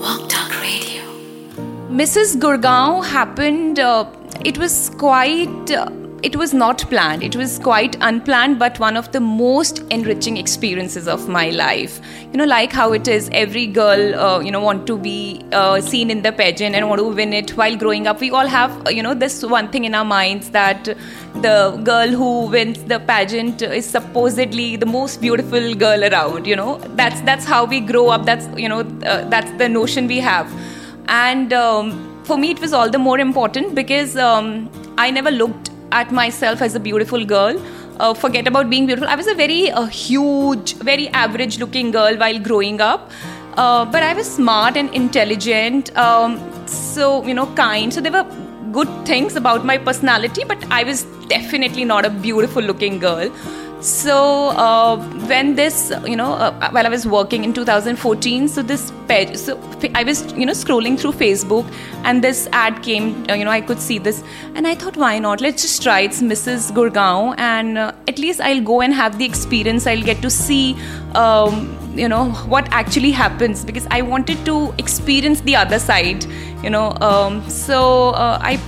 Walk Talk Radio. Mrs. Gurgaon happened, uh, it was quite. Uh, it was not planned. It was quite unplanned but one of the most enriching experiences of my life. You know like how it is every girl uh, you know want to be uh, seen in the pageant and want to win it while growing up. We all have uh, you know this one thing in our minds that the girl who wins the pageant is supposedly the most beautiful girl around you know. That's that's how we grow up. That's you know uh, that's the notion we have. And um, for me it was all the more important because um, i never looked at myself as a beautiful girl. Uh, forget about being beautiful. I was a very uh, huge, very average looking girl while growing up. Uh, but I was smart and intelligent, um, so, you know, kind. So there were good things about my personality, but I was definitely not a beautiful looking girl. So uh, when this, you know, uh, while I was working in 2014, so this page, so I was, you know, scrolling through Facebook, and this ad came. Uh, you know, I could see this, and I thought, why not? Let's just try. It's Mrs. Gurgaon, and uh, at least I'll go and have the experience. I'll get to see. Um, you know what actually happens because I wanted to experience the other side, you know. Um, so uh, I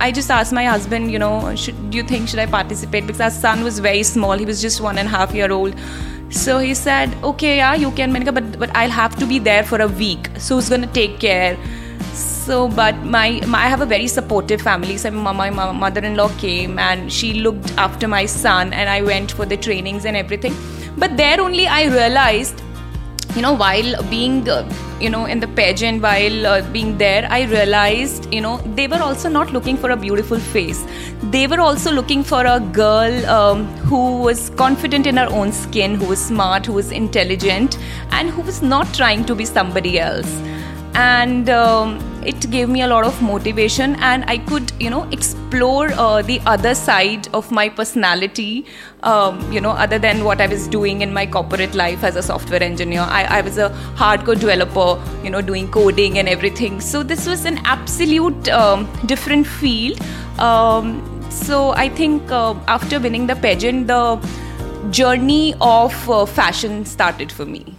I just asked my husband, you know, should, do you think should I participate? Because our son was very small; he was just one and a half year old. So he said, okay, yeah, you can, but but I'll have to be there for a week. So who's gonna take care? So, but my, my I have a very supportive family. So my, my mother-in-law came and she looked after my son, and I went for the trainings and everything. But there only I realized you know while being uh, you know in the pageant while uh, being there i realized you know they were also not looking for a beautiful face. They were also looking for a girl um, who was confident in her own skin who was smart who was intelligent and who was not trying to be somebody else. And um, it gave me a lot of motivation and i could you know explore uh, the other side of my personality um, you know other than what i was doing in my corporate life as a software engineer. I, I, was a hardcore developer you know doing coding and everything. So this was an absolute um, different field um, so i think uh, after winning the pageant the journey of uh, fashion started for me